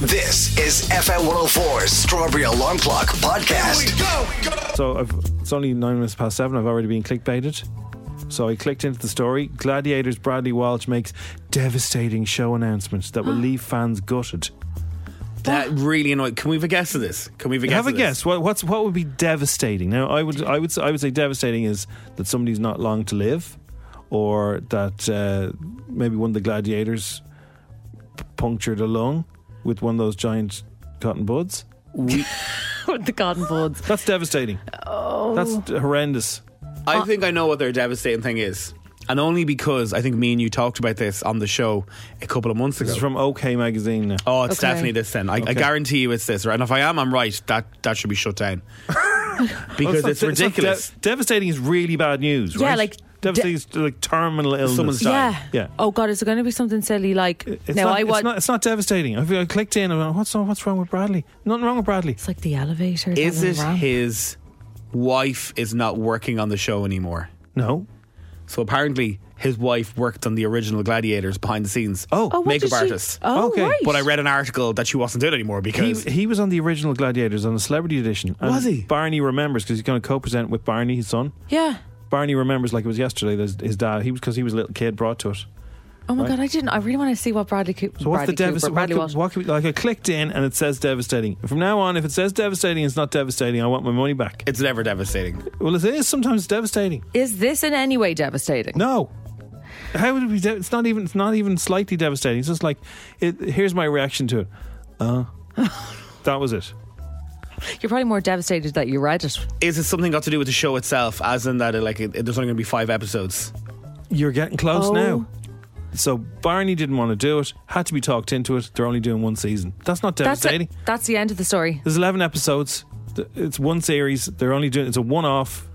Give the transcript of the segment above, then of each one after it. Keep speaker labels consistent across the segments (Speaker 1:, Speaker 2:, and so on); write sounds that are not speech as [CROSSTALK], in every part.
Speaker 1: This is FM 104's Strawberry Alarm Clock Podcast.
Speaker 2: So I've, it's only nine minutes past seven. I've already been clickbaited. So I clicked into the story. Gladiators Bradley Walsh makes devastating show announcements that will [GASPS] leave fans gutted.
Speaker 3: That really annoyed. Can we have a guess of this? Can we have a guess?
Speaker 2: Have a
Speaker 3: this?
Speaker 2: guess. What, what's what would be devastating? Now, I would, I would, say- I would say devastating is that somebody's not long to live, or that uh, maybe one of the gladiators p- punctured a lung with one of those giant cotton buds.
Speaker 3: We, [LAUGHS]
Speaker 4: With the cotton buds.
Speaker 2: That's devastating. Oh, that's horrendous.
Speaker 3: I think I know what their devastating thing is. And only because I think me and you talked about this on the show a couple of months ago.
Speaker 2: This is from OK Magazine. Now.
Speaker 3: Oh, it's
Speaker 4: Okay.
Speaker 3: definitely this then. I, I
Speaker 2: Okay.
Speaker 3: guarantee you it's this, right? And if I am, I'm right. That that should be shut down [LAUGHS] because
Speaker 2: not
Speaker 3: it's
Speaker 2: de- not
Speaker 3: ridiculous.
Speaker 2: de- devastating is really bad news,
Speaker 4: Yeah,
Speaker 2: right?
Speaker 4: like
Speaker 2: devastating is like terminal illness.
Speaker 3: Someone's dying.
Speaker 4: Yeah.
Speaker 2: Yeah.
Speaker 4: Oh God, is it going to be something silly like?
Speaker 2: It's
Speaker 4: no,
Speaker 2: not,
Speaker 4: I
Speaker 2: it's not. It's not devastating. I, I clicked in and went, what's what's wrong with Bradley? Nothing wrong with Bradley.
Speaker 4: It's like the elevator.
Speaker 3: is it
Speaker 4: wrong.
Speaker 3: his wife is not working on the show anymore?
Speaker 2: No.
Speaker 3: So apparently his wife worked on the original Gladiators behind the scenes.
Speaker 2: Oh.
Speaker 4: Oh,
Speaker 3: makeup
Speaker 4: did she-
Speaker 3: artist.
Speaker 4: Oh,
Speaker 2: Okay.
Speaker 4: right.
Speaker 3: But I read an article that she wasn't doing it anymore because
Speaker 2: he was on the original Gladiators on the Celebrity Edition.
Speaker 3: Was he?
Speaker 2: Barney remembers because he's going to co-present with Barney, his son.
Speaker 4: Yeah.
Speaker 2: Barney remembers like it was yesterday. His, his dad, he was because he was a little kid, brought to it.
Speaker 4: Oh my
Speaker 2: Right.
Speaker 4: God, I didn't. I really want to see what Bradley Cooper.
Speaker 2: So what's
Speaker 4: Bradley
Speaker 2: the
Speaker 4: Cooper,
Speaker 2: devastating? What,
Speaker 4: Bradley
Speaker 2: could-
Speaker 4: Walsh.
Speaker 2: what could we- like I clicked in and it says devastating. From now on, if it says devastating, it's not devastating. I want my money back.
Speaker 3: it's never devastating.
Speaker 2: Well, it is sometimes devastating.
Speaker 4: Is this in any way devastating?
Speaker 2: No. How would it be? De- it's not even. It's not even slightly devastating. It's just like, it, here's my reaction to it. Uh, [LAUGHS] that was it.
Speaker 4: You're probably more devastated that you read it.
Speaker 3: Is it something got to do with the show itself, as in that it, like it, there's only going to be five episodes?
Speaker 2: You're getting close
Speaker 4: Oh.
Speaker 2: now. So Barney didn't want to do it. Had to be talked into it. They're only doing one season. That's not
Speaker 4: That's
Speaker 2: devastating.
Speaker 4: it. That's the end of the story,
Speaker 2: There's 11 episodes. It's one series. They're only doing. It's a one-off.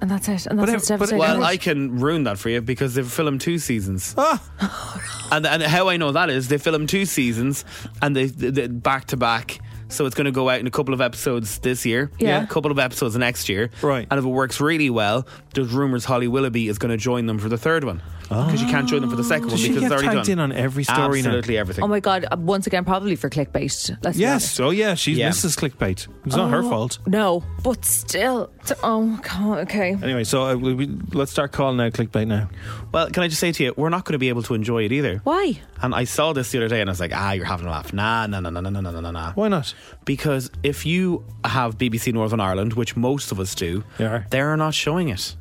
Speaker 4: and that's it. And that's
Speaker 2: it-
Speaker 4: what's
Speaker 2: but it-
Speaker 4: devastating.
Speaker 3: Well, I can ruin that for you because they've filmed two seasons.
Speaker 2: Ah,
Speaker 3: And, and how I know that is they filmed two seasons and they, they, they back to back. So it's going to go out in a couple of episodes this year,
Speaker 4: Yeah.
Speaker 3: a couple of episodes next year,
Speaker 2: Right.
Speaker 3: And if it works really well, there's rumours Holly Willoughby is going to join them for the third one ah. because oh. you can't join them for the second
Speaker 2: Does one
Speaker 3: because it's already
Speaker 2: tagged
Speaker 3: done.
Speaker 2: in on every story
Speaker 3: Absolutely now. everything.
Speaker 4: Oh my god! Uh, once again, probably for clickbait. Let's
Speaker 2: yes. Oh yeah, she's
Speaker 3: yeah.
Speaker 2: Mrs. Clickbait. It's oh, not her
Speaker 4: oh,
Speaker 2: fault.
Speaker 4: No, but still. Oh god. Okay.
Speaker 2: Anyway, so uh, we, let's start calling now. clickbait now.
Speaker 3: Well, can I just say to you, we're not going to be able to enjoy it either.
Speaker 4: Why?
Speaker 3: And I saw this the other day, and I was like, ah, you're having a laugh. Nah, nah, nah, nah, nah, nah, nah, nah.
Speaker 2: Why not?
Speaker 3: Because if you have BBC Northern Ireland, which most of us do,
Speaker 2: yeah.
Speaker 3: they're not showing it.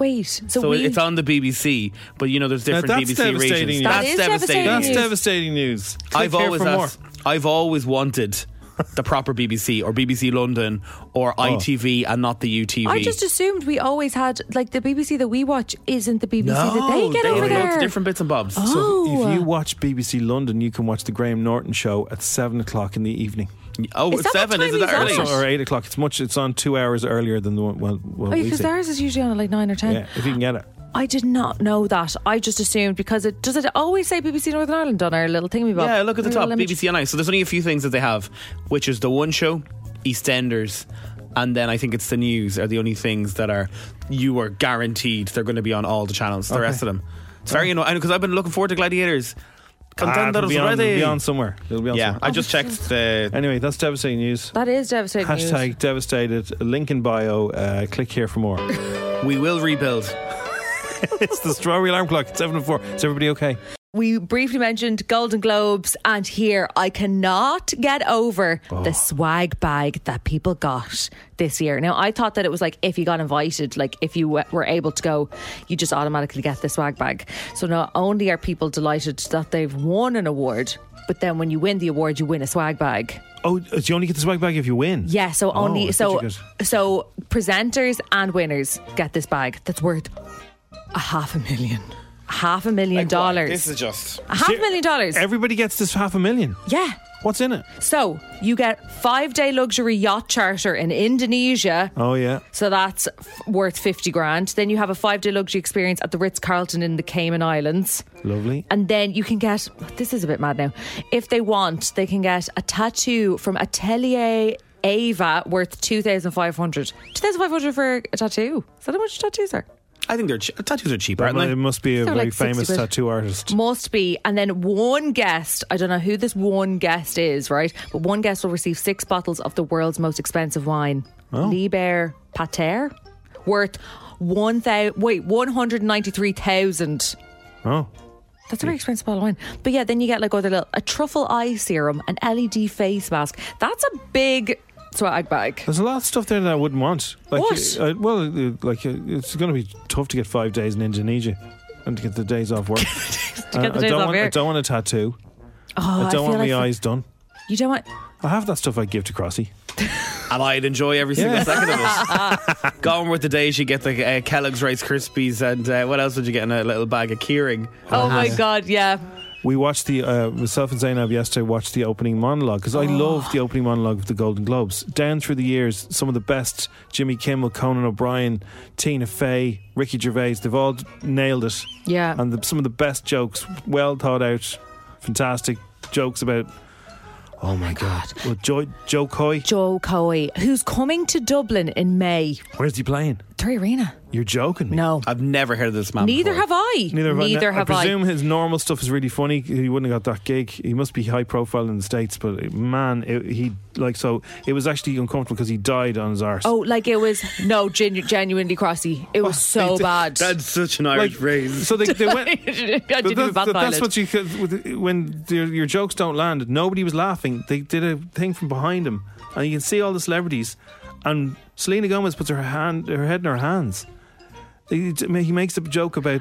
Speaker 4: Wait. So,
Speaker 3: So
Speaker 4: we.
Speaker 3: it's on the BBC, but you know there's different
Speaker 2: that's
Speaker 3: BBC
Speaker 2: devastating
Speaker 3: regions.
Speaker 2: news.
Speaker 4: That
Speaker 3: That's devastating.
Speaker 4: devastating
Speaker 2: That's
Speaker 4: news.
Speaker 2: devastating news. Click
Speaker 3: I've
Speaker 2: here
Speaker 3: always
Speaker 2: for more.
Speaker 3: asked, I've always wanted the proper BBC or BBC London or
Speaker 2: Oh.
Speaker 3: ITV and not the UTV.
Speaker 4: I just assumed we always had like the BBC that we watch isn't the BBC
Speaker 3: no,
Speaker 4: that they get
Speaker 3: have
Speaker 4: over
Speaker 3: loads of
Speaker 4: there.
Speaker 3: different bits and bobs. Oh.
Speaker 2: So
Speaker 4: Oh.
Speaker 2: if you watch BBC London, you can watch the Graham Norton show at seven o'clock in the evening,
Speaker 3: Oh,
Speaker 4: Is
Speaker 3: it's
Speaker 4: that what
Speaker 3: seven, is
Speaker 4: time
Speaker 3: it
Speaker 4: is
Speaker 3: that early?
Speaker 4: that?
Speaker 2: or eight o'clock. It's much. It's on two hours earlier than the one. Well, well
Speaker 4: Oh, because
Speaker 2: see.
Speaker 4: theirs is usually on at like nine or ten.
Speaker 2: Yeah, if you can get it.
Speaker 4: I did not know that. I just assumed because it does it always say BBC Northern Ireland on our little thingy bob.
Speaker 3: Yeah, look at the
Speaker 4: uh,
Speaker 3: top,
Speaker 4: image.
Speaker 3: BBC on Ice. So there's only a few things that they have, which is the one show, EastEnders, and then I think it's the news are the only things that are you are guaranteed they're going to be on all the channels. The
Speaker 2: Okay.
Speaker 3: rest of them, it's very annoying because I've been looking forward to Gladiators. Contenders
Speaker 2: be, on,
Speaker 3: ready.
Speaker 2: be on somewhere. It'll be on
Speaker 3: yeah,
Speaker 2: somewhere.
Speaker 3: I just checked the.
Speaker 2: Anyway, that's devastating news.
Speaker 4: That is devastating.
Speaker 2: Hashtag
Speaker 4: news.
Speaker 2: devastated. Link in bio. Uh, click here for more.
Speaker 3: We will rebuild. [LAUGHS]
Speaker 2: it's the Strawberry Alarm Clock. It's seven and four. Is everybody okay?
Speaker 4: We briefly mentioned Golden Globes, and here I cannot get over oh. the swag bag that people got this year. Now, I thought that it was like if you got invited, like if you were able to go, you just automatically get the swag bag. So not only are people delighted that they've won an award, but then when you win the award, you win a swag bag.
Speaker 2: Oh, do you only get the swag bag if you win?
Speaker 4: Yeah, so
Speaker 2: Oh,
Speaker 4: only
Speaker 2: thought
Speaker 4: so so presenters and winners get this bag that's worth a half a million. Half a million dollars.
Speaker 3: This is just.
Speaker 4: a half a million dollars.
Speaker 2: Everybody gets this half a million.
Speaker 4: yeah.
Speaker 2: What's in it?
Speaker 4: So you get five day luxury yacht charter in Indonesia.
Speaker 2: Oh yeah.
Speaker 4: So that's f- worth 50 grand. Then you have a five day luxury experience at the Ritz Carlton in the Cayman Islands.
Speaker 2: Lovely.
Speaker 4: And then you can get, this is a bit mad now. If they want, they can get a tattoo from Atelier Ava worth 2,500. 2,500 for a tattoo. Is that how much tattoos are?
Speaker 3: I think they're che- tattoos are cheaper,
Speaker 2: That
Speaker 3: aren't they?
Speaker 2: it must be a
Speaker 4: They're
Speaker 2: very
Speaker 4: like 60
Speaker 2: famous
Speaker 4: quid.
Speaker 2: tattoo artist.
Speaker 4: Must be. And then one guest, I don't know who this one guest is, right? But one guest will receive six bottles of the world's most expensive wine,
Speaker 2: Oh.
Speaker 4: Liber Pater, worth one thousand. Wait, one hundred ninety-three thousand.
Speaker 2: Oh.
Speaker 4: That's a very expensive bottle of wine. But yeah, then you get like other little a truffle eye serum, an LED face mask. That's a big swag bag.
Speaker 2: There's a lot of stuff there that I wouldn't want. Like,
Speaker 4: What?
Speaker 2: Uh, well, uh, like uh, it's going to be tough to get five days in Indonesia and to get the days off work. [LAUGHS]
Speaker 4: To get the
Speaker 2: I
Speaker 4: days
Speaker 2: don't
Speaker 4: off
Speaker 2: want. I don't want a tattoo.
Speaker 4: Oh,
Speaker 2: I don't
Speaker 4: feel
Speaker 2: want
Speaker 4: like
Speaker 2: my eyes done.
Speaker 4: You don't want.
Speaker 2: I have that stuff I give to Crossy. [LAUGHS]
Speaker 3: And I'd enjoy every single
Speaker 2: Yeah.
Speaker 3: second of it. [LAUGHS] Gone were the days you get the uh, Kellogg's Rice Krispies, and uh, what else would you get in a little bag of Keurig?
Speaker 4: Oh my god, yeah.
Speaker 2: We watched the uh, myself and Zeinab yesterday watched the opening monologue because I
Speaker 4: Oh.
Speaker 2: love the opening monologue of the Golden Globes. Down through the years, some of the best Jimmy Kimmel, Conan O'Brien, Tina Fey, Ricky Gervais, they've all nailed it.
Speaker 4: Yeah.
Speaker 2: and the, some of the best jokes, well thought out, fantastic jokes about. Oh my God! Well, Joe, Jo Koy,
Speaker 4: Jo Koy, who's coming to Dublin in May.
Speaker 2: where's he playing?
Speaker 4: Three Arena.
Speaker 2: You're joking me.
Speaker 4: No.
Speaker 3: I've never heard of this man.
Speaker 4: Neither
Speaker 3: before.
Speaker 4: have I.
Speaker 2: Neither have I.
Speaker 4: Neither
Speaker 2: I.
Speaker 4: have I.
Speaker 2: presume his normal stuff is really funny. He wouldn't have got that gig. He must be high profile in the states, but uh, man, it, he like so. It was actually uncomfortable because he died on his arse.
Speaker 4: Oh, like it was no genu- genuinely crossy. It was oh, so bad.
Speaker 3: That's such an
Speaker 2: like
Speaker 3: Irish phrase.
Speaker 2: so they, they went. [LAUGHS]
Speaker 4: I
Speaker 2: But
Speaker 4: didn't
Speaker 2: that's,
Speaker 4: even
Speaker 2: that's what you could when your, your jokes don't land. Nobody was laughing. They did a thing from behind him, and you can see all the celebrities. And Selena Gomez puts her hand, her head in her hands. He, he makes a joke about.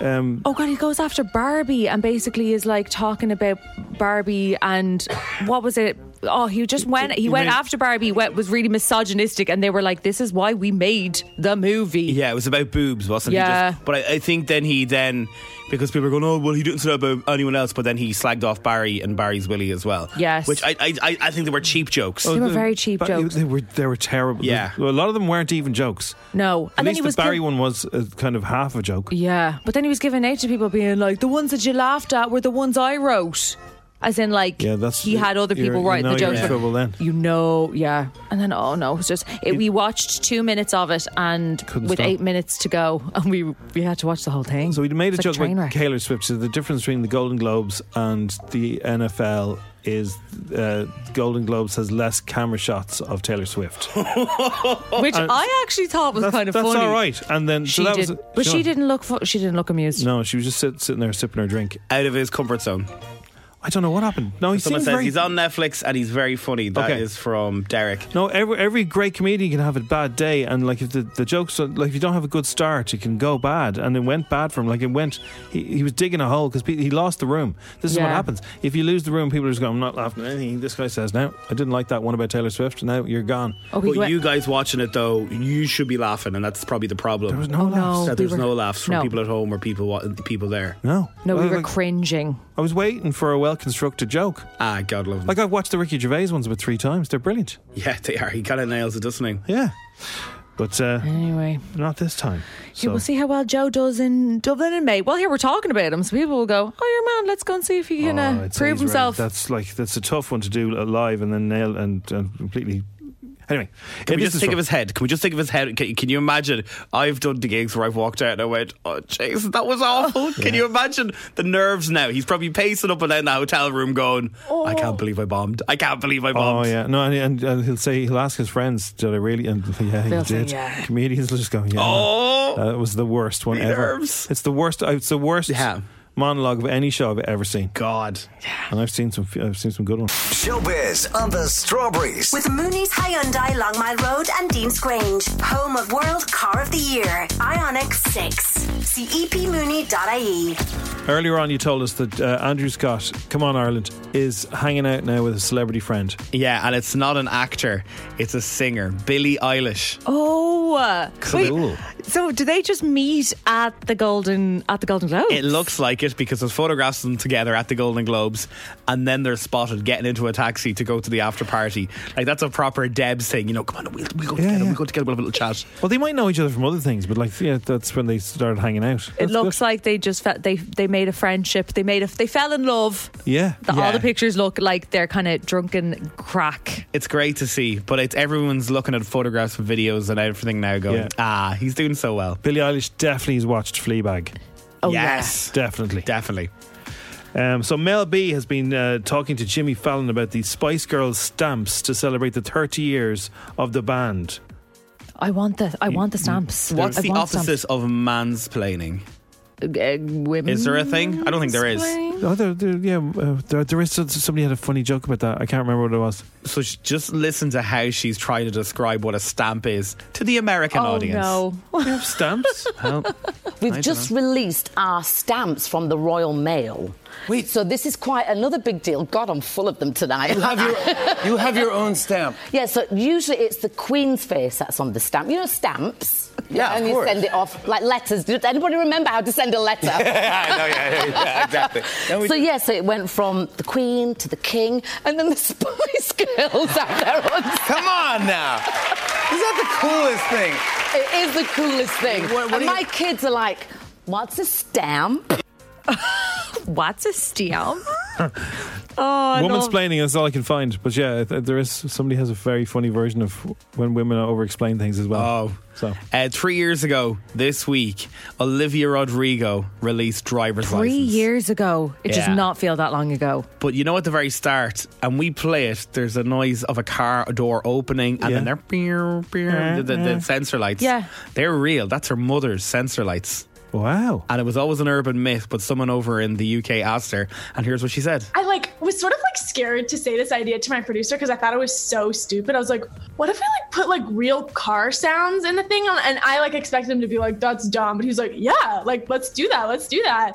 Speaker 2: Um,
Speaker 4: Oh god, he goes after Barbie and basically is like talking about Barbie and what was it? Oh, he just went. He
Speaker 2: He
Speaker 4: went
Speaker 2: made-
Speaker 4: after Barbie. Went, was really misogynistic, and they were like, "This is why we made the movie."
Speaker 3: Yeah, it was about boobs, wasn't it?
Speaker 4: Yeah.
Speaker 3: he? Just, but I, I think then he then because people are going, oh well, he didn't say that about anyone else, but then he slagged off Barry and Barry's Willie as well.
Speaker 4: Yes.
Speaker 3: which I I, I- I think they were cheap jokes.
Speaker 4: They were very cheap
Speaker 2: but
Speaker 4: jokes.
Speaker 2: They were they were terrible.
Speaker 3: Yeah.
Speaker 2: A lot of them weren't even jokes.
Speaker 4: No,
Speaker 2: At
Speaker 4: and then
Speaker 2: least
Speaker 4: he
Speaker 2: the
Speaker 4: was
Speaker 2: Barry
Speaker 4: giv-
Speaker 2: one was uh, kind of half a joke.
Speaker 4: Yeah, but then he was giving out to people, being like, "The ones that you laughed at were the ones I wrote." As in, like,
Speaker 2: Yeah, that's
Speaker 4: he had other
Speaker 2: you're-
Speaker 4: people
Speaker 2: you
Speaker 4: write
Speaker 2: know
Speaker 4: the
Speaker 2: you're
Speaker 4: jokes.
Speaker 2: in trouble then.
Speaker 4: You know, yeah. And then, oh no, it was just it, we watched two minutes of it, and
Speaker 2: Couldn't
Speaker 4: with
Speaker 2: stop.
Speaker 4: eight minutes to go, [LAUGHS] and we we had to watch the whole thing.
Speaker 2: So we made a
Speaker 4: It's like
Speaker 2: joke
Speaker 4: train
Speaker 2: about. Taylor Swift. So the difference between the Golden Globes and the NFL is uh, Golden Globes has less camera shots of Taylor Swift. [LAUGHS]
Speaker 4: which I actually thought was kind of funny.
Speaker 2: that's
Speaker 4: funny.
Speaker 2: all right. And then
Speaker 4: She
Speaker 2: so that
Speaker 4: did,
Speaker 2: was,
Speaker 4: but
Speaker 2: you
Speaker 4: she
Speaker 2: know,
Speaker 4: didn't look. Fu- she didn't look amused.
Speaker 2: No, she was just sit, sitting there sipping her drink.
Speaker 3: Out of his comfort zone.
Speaker 2: I don't know what happened. No, he
Speaker 3: Someone
Speaker 2: seemed
Speaker 3: says
Speaker 2: very.
Speaker 3: he's on Netflix and he's very funny. That is
Speaker 2: Okay.
Speaker 3: from Derek.
Speaker 2: no, every every great comedian can have a bad day, and like if the, the jokes, are- like if you don't have a good start, it can go bad, and it went bad for him. Like it went, he, he was digging a hole because he lost the room. This is what happens if you lose the room. People are just going, "I'm not laughing at anything." This guy says, "Now I didn't like that one about Taylor Swift. Now you're gone."
Speaker 4: Oh,
Speaker 3: But
Speaker 4: went-
Speaker 3: you guys watching it though, you should be laughing, and that's probably the problem.
Speaker 2: There was no
Speaker 4: Oh,
Speaker 2: laughs.
Speaker 4: no.
Speaker 3: that there's
Speaker 4: we were-
Speaker 3: no laughs from
Speaker 4: no.
Speaker 3: people at home or people people there.
Speaker 2: No,
Speaker 4: no, we
Speaker 2: Well,
Speaker 4: were
Speaker 2: like,
Speaker 4: cringing.
Speaker 2: I was waiting for a well constructed joke.
Speaker 3: Ah, God love them.
Speaker 2: Like I've watched the Ricky Gervais ones about three times. They're brilliant.
Speaker 3: yeah, they are. He kind of nails it, doesn't he?
Speaker 2: Yeah, but uh,
Speaker 4: Anyway,
Speaker 2: not this time.
Speaker 4: Yeah, we'll see how well Jo does in Dublin in May. Well, here we're talking about him, so people will go, "Oh, your man, let's go and see if he can
Speaker 2: Oh,
Speaker 4: uh, prove
Speaker 2: he's very-
Speaker 4: himself."
Speaker 2: that's like that's a tough one to do live and then nail and, and completely. Anyway,
Speaker 3: Can we just think
Speaker 2: stro-
Speaker 3: of his head? Can we just think of his head? Can, can you imagine? I've done the gigs where I've walked out and I went, "Oh, Jason, that was awful." [LAUGHS] Can you imagine the nerves now? He's probably pacing up and down the hotel room, going, "I can't oh. believe I bombed. I can't believe I
Speaker 2: oh,
Speaker 3: bombed."
Speaker 2: Oh yeah, no, and, and, and he'll say he'll ask his friends, "Did I really?" And yeah, he
Speaker 4: They'll say,
Speaker 2: did.
Speaker 4: "Yeah."
Speaker 2: Comedians will just go, "Yeah,
Speaker 3: Oh.
Speaker 2: that was the worst one
Speaker 3: The
Speaker 2: ever."
Speaker 3: nerves.
Speaker 2: It's the worst. Uh, it's the worst
Speaker 3: Yeah.
Speaker 2: Monologue of any show I've ever seen,
Speaker 3: God. Yeah.
Speaker 2: and I've seen some. I've seen some good ones.
Speaker 1: Showbiz on the Strawberries.
Speaker 5: With Mooney's Hyundai Longmile Road and Deansgrange, home of World Car of the Year, Ioniq 6. See E epmooney.ie.
Speaker 2: Earlier on, you told us that uh, Andrew Scott, Come On Ireland, is hanging out now with a celebrity friend.
Speaker 3: Yeah, and it's not an actor; it's a singer, Billie Eilish.
Speaker 4: Oh, uh, wait.
Speaker 2: Cool.
Speaker 4: So, do they just meet at the Golden at the Golden Globe?
Speaker 3: It looks like it because there's photographs of them together at the Golden Globes, and then they're spotted getting into a taxi to go to the after party. Like that's a proper Debs thing, you know. Come on, we'll, we'll go
Speaker 2: Yeah,
Speaker 3: together.
Speaker 2: yeah.
Speaker 3: We'll go together. We'll have a little chat.
Speaker 2: Well, they might know each other from other things, but like, yeah, that's when they started hanging out.
Speaker 4: It looks
Speaker 2: good.
Speaker 4: like they just fe- they they made a friendship. They made a they fell in love.
Speaker 2: yeah.
Speaker 4: The,
Speaker 3: Yeah.
Speaker 4: All the pictures look like they're kind of drunken crack.
Speaker 3: It's great to see, but it's everyone's looking at photographs and videos and everything now, going,
Speaker 2: Yeah.
Speaker 3: ah, he's doing so well.
Speaker 2: Billie Eilish definitely has watched Fleabag.
Speaker 4: Oh
Speaker 3: yes,
Speaker 2: Definitely.
Speaker 3: definitely.
Speaker 2: Um, so Mel B has been uh, talking to Jimmy Fallon about the Spice Girls stamps to celebrate the 30 years of the band.
Speaker 4: I want the I want the stamps.
Speaker 3: What's
Speaker 4: I
Speaker 3: the
Speaker 4: want
Speaker 3: opposite of mansplaining?
Speaker 4: stamps. Uh, women
Speaker 3: Is there a thing? I don't think there is.
Speaker 2: Oh, there, there, yeah, uh, there, there is somebody had a funny joke about that. I can't remember what it was.
Speaker 3: So sh- just listen to how she's trying to describe what a stamp is to the American audience.
Speaker 4: Oh
Speaker 3: audience.
Speaker 4: no! [LAUGHS]
Speaker 2: They have stamps.
Speaker 3: Well,
Speaker 6: We've
Speaker 3: I
Speaker 6: just released our stamps from the Royal Mail.
Speaker 7: Wait.
Speaker 6: So this is quite another big deal. God, I'm full of them tonight.
Speaker 7: You have your, [LAUGHS] you have your own stamp.
Speaker 6: yeah, so usually it's the Queen's face that's on the stamp. You know stamps?
Speaker 7: Yeah,
Speaker 6: And
Speaker 7: of
Speaker 6: you
Speaker 7: course.
Speaker 6: send it off like letters. Does anybody remember how to send a letter? [LAUGHS]
Speaker 7: I know, yeah, yeah, yeah, exactly.
Speaker 6: So yeah, so it went from the Queen to the King, and then the Spice Girls have their own. stamp.
Speaker 7: Come on now. Is that the coolest thing?
Speaker 6: It is the coolest thing.
Speaker 7: What- what
Speaker 6: and
Speaker 7: do you-
Speaker 6: my kids are like, "What's a stamp?" [LAUGHS]
Speaker 4: What's a stamp? [LAUGHS] oh, I
Speaker 2: Woman's
Speaker 4: love-
Speaker 2: explaining is all I can find. But yeah, there is somebody has a very funny version of when women over explain things as well.
Speaker 3: Oh.
Speaker 2: So
Speaker 3: Uh, three years ago this week, Olivia Rodrigo released driver's
Speaker 4: Three
Speaker 3: license.
Speaker 4: years ago. It does not feel that long ago.
Speaker 3: But you know, at the very start, and we play it, there's a noise of a car door opening, and
Speaker 2: Yeah.
Speaker 3: then they're beer, beer, the, the, the sensor lights.
Speaker 4: Yeah.
Speaker 3: They're real. That's her mother's sensor lights.
Speaker 2: Wow.
Speaker 3: And it was always an urban myth, but someone over in the UK asked her, and here's what she said.
Speaker 8: I like was sort of like scared to say this idea to my producer because I thought it was so stupid. I was like, what if I like put like real car sounds in the thing? And I like expected him to be like, that's dumb. But he was like, yeah, like let's do that. Let's do that.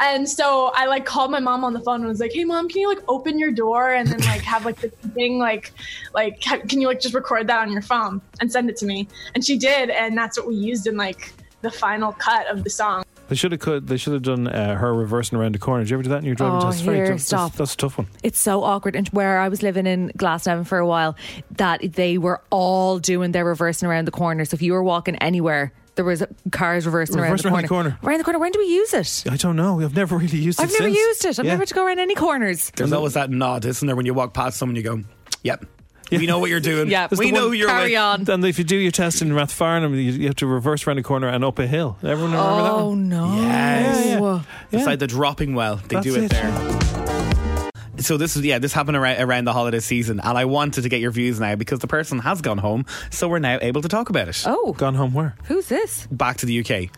Speaker 8: And so I like called my mom on the phone and was like, hey mom, can you like open your door and then like have like the thing like like can you like just record that on your phone and send it to me? And she did, and that's what we used in like the final cut of the song.
Speaker 2: They should have could. They should have done uh, her reversing around the corner. Did you ever do that in your driving
Speaker 4: Oh,
Speaker 2: test? It's
Speaker 4: here,
Speaker 2: tough. That's-
Speaker 4: stop.
Speaker 2: That's, a tough one.
Speaker 4: It's so awkward. And where I was living in Glasnevin for a while, that they were all doing their reversing around the corner. So if you were walking anywhere, there was cars reversing around,
Speaker 2: Reversing
Speaker 4: the,
Speaker 2: around the
Speaker 4: corner.
Speaker 2: corner.
Speaker 4: Around the corner. When do we use it?
Speaker 2: I don't know. I've never really used it.
Speaker 4: I've never
Speaker 2: since.
Speaker 4: used it. I've
Speaker 2: Yeah.
Speaker 4: never had to go around any corners.
Speaker 3: There's always that nod, isn't there, when you walk past someone, you go, yep. We know what you're doing. [LAUGHS]
Speaker 4: Yeah,
Speaker 2: There's
Speaker 3: we know who you're
Speaker 4: Carry
Speaker 3: with.
Speaker 4: on.
Speaker 2: And if you do your test in Rathfarnham, you, you have to reverse around a corner and up a hill. Everyone remember that
Speaker 4: Oh
Speaker 2: one?
Speaker 4: no!
Speaker 3: Yes.
Speaker 2: Yeah, yeah.
Speaker 3: It's
Speaker 2: Yeah.
Speaker 3: like the dropping well. They
Speaker 2: That's
Speaker 3: do it,
Speaker 2: it.
Speaker 3: there. So this is yeah, this happened around, around the holiday season, and I wanted to get your views now because the person has gone home, so we're now able to talk about it.
Speaker 4: Oh,
Speaker 2: Gone home where?
Speaker 4: who's this?
Speaker 3: Back to the UK.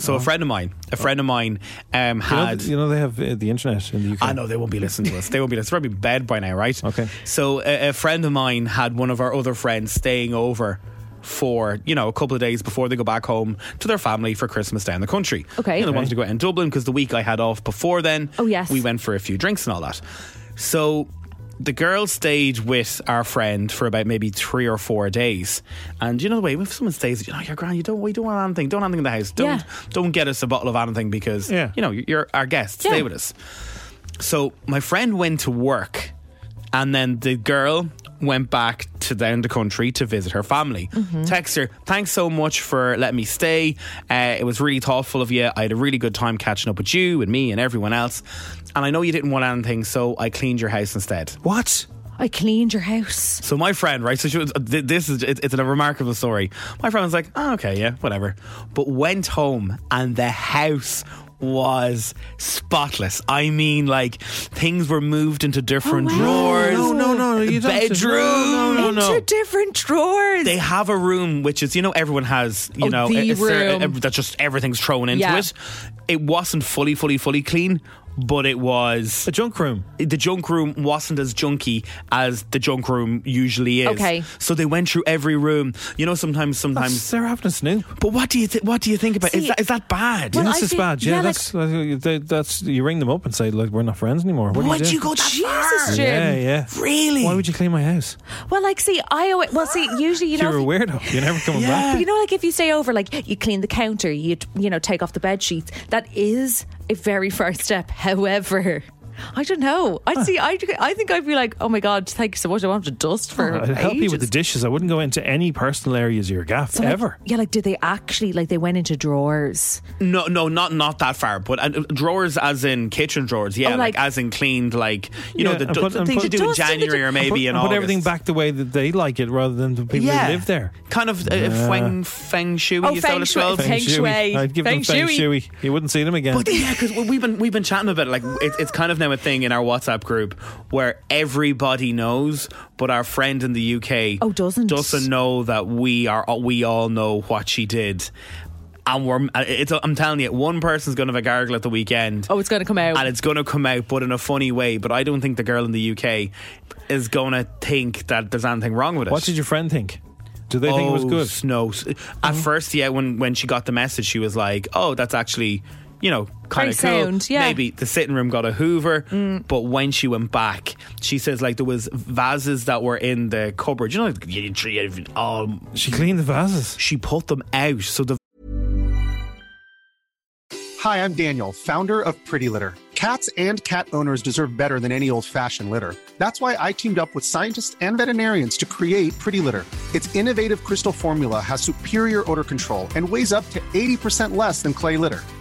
Speaker 3: So a friend of mine, a friend of mine, um,
Speaker 2: You know,
Speaker 3: had.
Speaker 2: you know they have uh, the internet in the UK.
Speaker 3: I know they won't be listening to us. They won't be listening. It's probably bed by now, right?
Speaker 2: Okay.
Speaker 3: So a, a friend of mine had one of our other friends staying over for you know a couple of days before they go back home to their family for Christmas down the country.
Speaker 4: Okay.
Speaker 3: You know, they
Speaker 4: Okay.
Speaker 3: wanted to go out in Dublin because the week I had off before then.
Speaker 4: Oh, yes.
Speaker 3: We went for a few drinks and all that. So. The girl stayed with our friend for about maybe three or four days, and you know the way if someone stays, you know you're grand, you don't, we don't want anything, don't want anything in the house, don't,
Speaker 4: Yeah.
Speaker 3: don't get us a bottle of anything because
Speaker 2: Yeah.
Speaker 3: you know you're our guest,
Speaker 4: Yeah.
Speaker 3: stay with us. So my friend went to work, and then the girl went back to down the country to visit her family. Text her, thanks so much for letting me stay. Uh, it was really thoughtful of you. I had a really good time catching up with you and me and everyone else. And I know you didn't want anything, so I cleaned your house instead.
Speaker 2: What?
Speaker 4: I cleaned your house.
Speaker 3: So my friend, right? So she was, this is it, it's a remarkable story. My friend was like, oh, okay, yeah, whatever, but went home and the house was spotless. I mean, like things were moved into different oh,
Speaker 4: wow.
Speaker 3: drawers.
Speaker 2: No, no, no, no, you don't have to-
Speaker 3: bedroom.
Speaker 2: no, no, no.
Speaker 4: Into different drawers.
Speaker 3: They have a room which is, you know, everyone has, you
Speaker 4: Oh,
Speaker 3: know,
Speaker 4: the
Speaker 3: a- a cer-
Speaker 4: room.
Speaker 3: a- that just everything's thrown into
Speaker 4: Yeah.
Speaker 3: it. It wasn't fully, fully, fully clean, but it was
Speaker 2: A junk room.
Speaker 3: the junk room wasn't as junky as the junk room usually is.
Speaker 4: Okay.
Speaker 3: So they went through every room. You know, sometimes,
Speaker 2: That's,
Speaker 3: sometimes.
Speaker 2: they're having a snoop.
Speaker 3: But what do you th- what do you think about? is that is that bad?
Speaker 4: Well,
Speaker 2: this
Speaker 4: I
Speaker 2: is bad. Yeah,
Speaker 4: yeah, like-
Speaker 2: that's that's, they- that's you ring them up and say like we're not friends anymore. What
Speaker 3: Why'd
Speaker 2: you,
Speaker 3: you go that
Speaker 4: Jesus,
Speaker 3: far?
Speaker 4: Jim.
Speaker 2: Yeah, yeah.
Speaker 3: Really?
Speaker 2: Why would you clean my house?
Speaker 4: well, like, see, I always, well, see, usually, you know,
Speaker 2: You're a weirdo. You're never coming
Speaker 3: Yeah.
Speaker 2: back.
Speaker 4: But you know, like if you stay over, like you clean the counter, you you know take off the bed sheets. That is a very first step. However, I don't know. I'd see. I I think I'd be like, oh my god, thank you so much. I won't to dust for.
Speaker 2: I'd help you with the dishes. I wouldn't go into any personal areas of your gaff
Speaker 4: So, like,
Speaker 2: ever.
Speaker 4: yeah, like did they actually like they went into drawers?
Speaker 3: No, no, not not that far. But uh, drawers, as in kitchen drawers. Yeah,
Speaker 4: Oh,
Speaker 3: like,
Speaker 4: like-
Speaker 3: as in cleaned, like you know the, du-
Speaker 2: put-
Speaker 3: the things
Speaker 2: put-
Speaker 3: you do in
Speaker 4: Dust in
Speaker 3: January or maybe
Speaker 2: put,
Speaker 3: in
Speaker 2: put everything back the way that they like it, rather than the people
Speaker 3: Yeah,
Speaker 2: who live there.
Speaker 3: Kind of uh, feng feng shui.
Speaker 4: Oh,
Speaker 3: you saw
Speaker 4: feng
Speaker 3: it as
Speaker 4: shui.
Speaker 3: well.
Speaker 4: Feng shui.
Speaker 2: I'd give
Speaker 4: Feng
Speaker 2: them feng
Speaker 4: shui.
Speaker 2: shui. You wouldn't see them again.
Speaker 3: But yeah, because we've been we've been chatting about it. Like it, it's kind of now a thing in our WhatsApp group where everybody knows, but our friend in the UK
Speaker 4: Oh, doesn't.
Speaker 3: doesn't know that we are we all know what she did. And we're, uh, it's, I'm telling you, one person's going to have a gargle at the weekend.
Speaker 4: Oh, it's going to come out.
Speaker 3: and it's going to come out, but in a funny way. But I don't think the girl in the UK is going to think that there's anything wrong with it.
Speaker 2: what did your friend think? Do they think it was
Speaker 3: Oh,
Speaker 2: good?
Speaker 3: s- No. S- At mm. first, yeah, when when she got the message, she was like, "Oh, that's actually." You know, kind of cool.
Speaker 4: sound, yeah.
Speaker 3: Maybe the sitting room got a Hoover, but when she went back, she says like there was vases that were in the cupboard. You know, like, you- you- um,
Speaker 2: She cleaned the vases.
Speaker 3: she put them out. So the
Speaker 9: Hi, I'm Daniel, founder of Pretty Litter. Cats and cat owners deserve better than any old fashioned litter. That's why I teamed up with scientists and veterinarians to create Pretty Litter. Its innovative crystal formula has superior odor control and weighs up to 80% less than clay litter.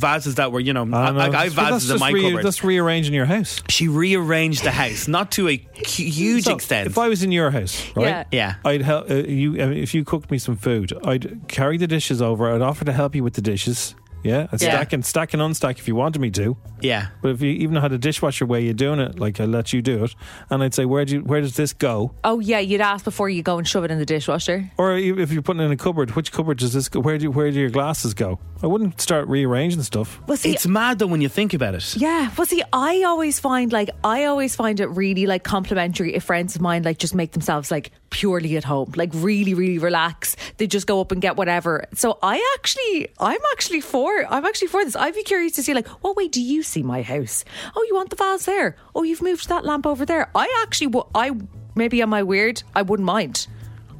Speaker 3: Vases that were, you know, I,
Speaker 2: I know.
Speaker 3: I, I have
Speaker 2: But
Speaker 3: vases
Speaker 2: that's
Speaker 3: in my
Speaker 2: just re-
Speaker 3: cupboard.
Speaker 2: That's rearranging your house.
Speaker 3: she rearranged the house, not to a huge
Speaker 2: So,
Speaker 3: extent.
Speaker 2: If I was in your house, right?
Speaker 4: Yeah.
Speaker 3: yeah.
Speaker 2: I'd help uh, you uh, if you cooked me some food. I'd carry the dishes over. I'd offer to help you with the dishes. Yeah, I'd
Speaker 3: Yeah.
Speaker 2: stack and stack and unstack if you wanted me to.
Speaker 3: Yeah.
Speaker 2: But if you even had a dishwasher way you're doing it, like I'd let you do it, and I'd say, where do you, where does this go?
Speaker 4: oh yeah, you'd ask before you go and shove it in the dishwasher.
Speaker 2: Or if you're putting it in a cupboard, which cupboard does this go? Where do where do your glasses go? I wouldn't start rearranging stuff.
Speaker 4: Well, see,
Speaker 3: It's mad though when you think about it.
Speaker 4: Yeah, well, see, I always find like I always find it really like complimentary if friends of mine like just make themselves like purely at home, like really, really relax. They just go up and get whatever. So I actually, I'm actually for, I'm actually for this. I'd be curious to see like, what way do you see my house? Oh, you want the vase there? Oh, you've moved that lamp over there. I actually, I maybe am I weird? I wouldn't mind.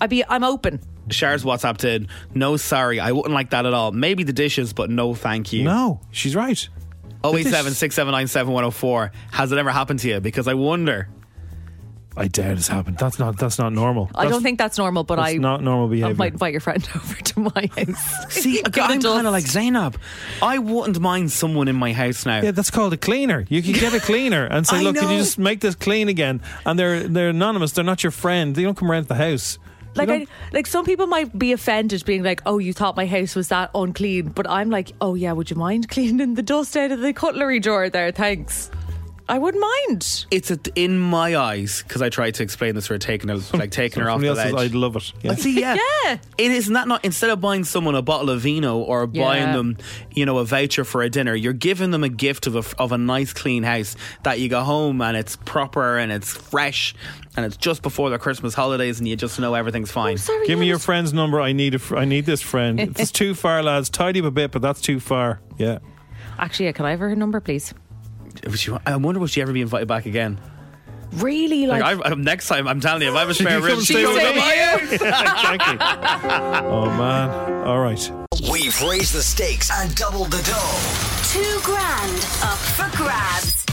Speaker 4: I'd be, I'm open.
Speaker 3: Shar's WhatsApp did. No, sorry, I wouldn't like that at all. Maybe the dishes, but no, thank you.
Speaker 2: No, she's right.
Speaker 3: Oh eight seven six seven nine seven one zero four. Has it ever happened to you? Because I wonder.
Speaker 2: I doubt it's happened. That's not that's not normal.
Speaker 4: I don't think that's normal, but
Speaker 2: that's
Speaker 4: I
Speaker 2: not normal behavior.
Speaker 4: I might invite your friend [LAUGHS] over to my house. [LAUGHS]
Speaker 3: See,
Speaker 4: Get
Speaker 3: I'm kind of like Zeinab. I wouldn't mind someone in my house now.
Speaker 2: Yeah, that's called a cleaner. You can get a cleaner and say, [LAUGHS]
Speaker 3: I
Speaker 2: "Look, can you just make this clean again?" And they're they're anonymous. They're not your friend. They don't come around the house.
Speaker 4: Like, I, like some people might be offended, being like, "Oh, you thought my house was that unclean," but I'm like, "Oh yeah, would you mind cleaning the dust out of the cutlery drawer there? Thanks." I wouldn't mind.
Speaker 3: It's a, in my eyes because I tried to explain this. We're taking her, [LAUGHS] like taking her off the
Speaker 2: else
Speaker 3: ledge.
Speaker 2: I'd love it. Yeah.
Speaker 3: I see, yeah. [LAUGHS]
Speaker 4: Yeah.
Speaker 3: It is not not instead of buying someone a bottle of vino or buying
Speaker 4: Yeah.
Speaker 3: them, you know, a voucher for a dinner, you're giving them a gift of a of a nice clean house that you go home and it's proper and it's fresh and it's just before the Christmas holidays and you just know everything's oh, fine.
Speaker 4: Sorry,
Speaker 2: Give me your friend's number. I need a fr- I need this friend. [LAUGHS] It's too far, lads. Tidy up a bit, but that's too far. Yeah.
Speaker 4: Actually, yeah, can I have her number, please?
Speaker 3: Would you- I wonder will she ever be invited back again?
Speaker 4: Really, like,
Speaker 3: Like, I, I, next time, I'm telling you, if I have a spare [LAUGHS]
Speaker 2: you come
Speaker 3: room,
Speaker 2: and
Speaker 3: she
Speaker 2: stay
Speaker 3: goes
Speaker 2: with
Speaker 3: to
Speaker 2: me? exactly. Oh man. All right.
Speaker 1: We've raised the stakes and doubled the dough.
Speaker 5: Two grand up for grabs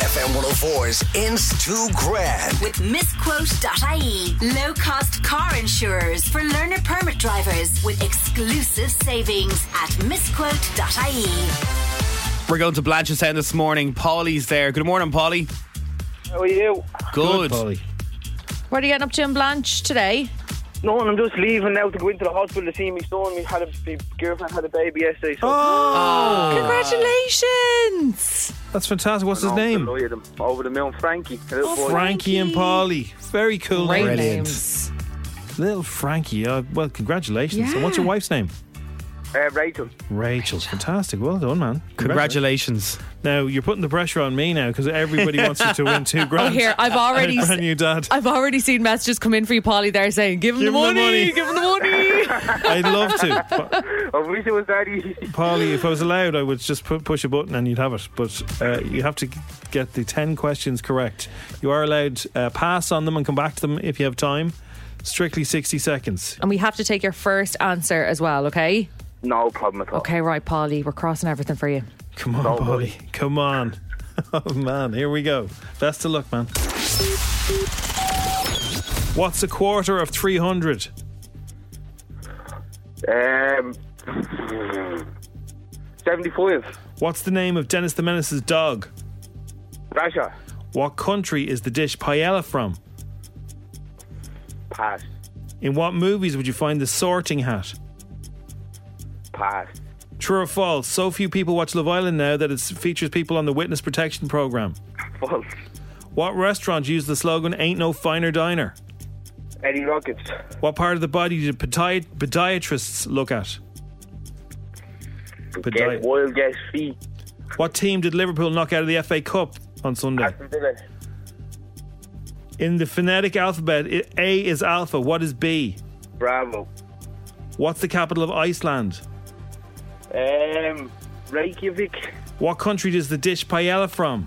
Speaker 1: FM 104's Inst 2 Grand.
Speaker 5: with misquote.ie. Low cost car insurers for learner permit drivers with exclusive savings at misquote.ie.
Speaker 3: We're going to Blanchardstown this morning. Paulie's there. Good morning, Paulie.
Speaker 10: How are you?
Speaker 3: Good.
Speaker 2: Polly.
Speaker 4: what are you getting up to in Blanch today?
Speaker 10: No, I'm just leaving now to go into the hospital to see my son. We had a my girlfriend had a baby yesterday. So
Speaker 2: Oh,
Speaker 4: Congratulations!
Speaker 2: that's fantastic. What's his
Speaker 10: I'm
Speaker 2: name?
Speaker 10: delighted. I'm over the moon, Frankie. a little boy.
Speaker 2: Frankie and Polly. Very cool.
Speaker 4: Great
Speaker 2: name.
Speaker 4: names.
Speaker 2: Little Frankie. Uh, well, congratulations. And what's your wife's name?
Speaker 10: Uh, Rachel.
Speaker 2: Rachel. Fantastic. Well done, man.
Speaker 3: Congratulations.
Speaker 2: Now you're putting the pressure on me now because everybody wants you to win two grand.
Speaker 4: Oh, here, I've [LAUGHS] already
Speaker 2: And brand new dad.
Speaker 4: I've already seen messages come in for you, Polly. There saying, "Give him
Speaker 2: Give
Speaker 4: the
Speaker 2: him the
Speaker 4: money,
Speaker 2: money."
Speaker 4: give him the money." [LAUGHS]
Speaker 2: I'd love to. Pa-
Speaker 10: I wish it was that easy.
Speaker 2: Polly, if I was allowed, I would just pu- push a button and you'd have it. But uh, you have to get the 10 questions correct. You are allowed uh, pass on them and come back to them if you have time. Strictly 60 seconds.
Speaker 4: and we have to take your first answer as well. Okay.
Speaker 10: No problem at all.
Speaker 4: Okay, right, Polly. We're crossing everything for you.
Speaker 2: Come on, Polly. Come on. [LAUGHS] Oh, man. Here we go. Best of luck, man. What's a quarter of 300?
Speaker 10: Um, 75.
Speaker 2: What's the name of Dennis the Menace's dog?
Speaker 10: Rasha.
Speaker 2: What country is the dish paella from?
Speaker 10: Pass.
Speaker 2: In what movies would you find the sorting hat? True or false? So few people watch Love Island now that it features people on the witness protection program.
Speaker 10: False.
Speaker 2: What restaurant used the slogan "Ain't no finer diner"?
Speaker 10: Eddie Rockets.
Speaker 2: What part of the body do podi- podiatrists look at? Podi-
Speaker 10: wild guess feet.
Speaker 2: what team did Liverpool knock out of the FA Cup on Sunday?
Speaker 10: Aston Villa.
Speaker 2: In the phonetic alphabet, A is alpha. What is B?
Speaker 10: Bravo.
Speaker 2: What's the capital of Iceland?
Speaker 10: Um, Reykjavik.
Speaker 2: What country does the dish paella from?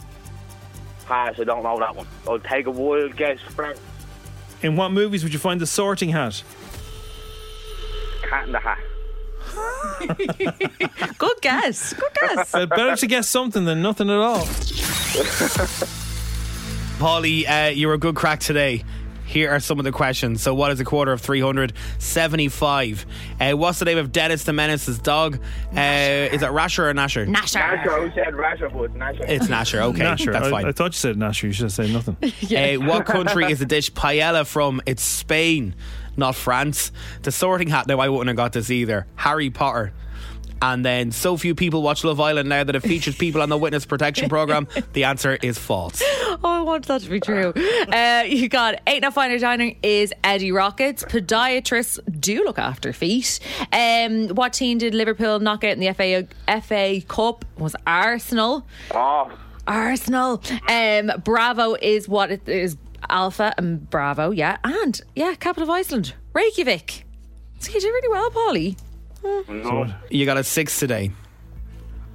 Speaker 10: Pass. I don't know that one. I'll take a wild guess. France.
Speaker 2: In what movies would you find the sorting hat?
Speaker 10: Cat in the Hat. [LAUGHS]
Speaker 4: Good guess. Good guess.
Speaker 2: Uh, better to guess something than nothing at all. [LAUGHS]
Speaker 3: Polly, uh, you're a good crack today. Here are some of the questions. So, what is a quarter of 375? Uh, what's the name of Dennis the Menace's dog? Uh, is it Rasher or Gnasher?
Speaker 4: Gnasher.
Speaker 10: Gnasher. Who said Rasher? But Gnasher.
Speaker 3: It's Gnasher. Okay,
Speaker 2: Gnasher.
Speaker 3: that's
Speaker 2: I,
Speaker 3: fine.
Speaker 2: I thought you said Gnasher. You should have said nothing. [LAUGHS]
Speaker 3: Uh, what country is the dish paella from? It's Spain, not France. The sorting hat. Now, I wouldn't have got this either. Harry Potter. And then, so few people watch Love Island now that it features people on the witness protection program. [LAUGHS] The answer is false.
Speaker 4: Oh, I want that to be true. Uh, you got Ain't No Finer Dining is Eddie Rockets. Podiatrists do look after feet. Um, what team did Liverpool knock out in the FA FA Cup? Was Arsenal.
Speaker 10: Oh,
Speaker 4: Arsenal. Um, Bravo is what it is. Alpha and Bravo, yeah, and yeah, capital of Iceland, Reykjavik. So you did really well, Polly.
Speaker 10: No.
Speaker 3: You got a six today.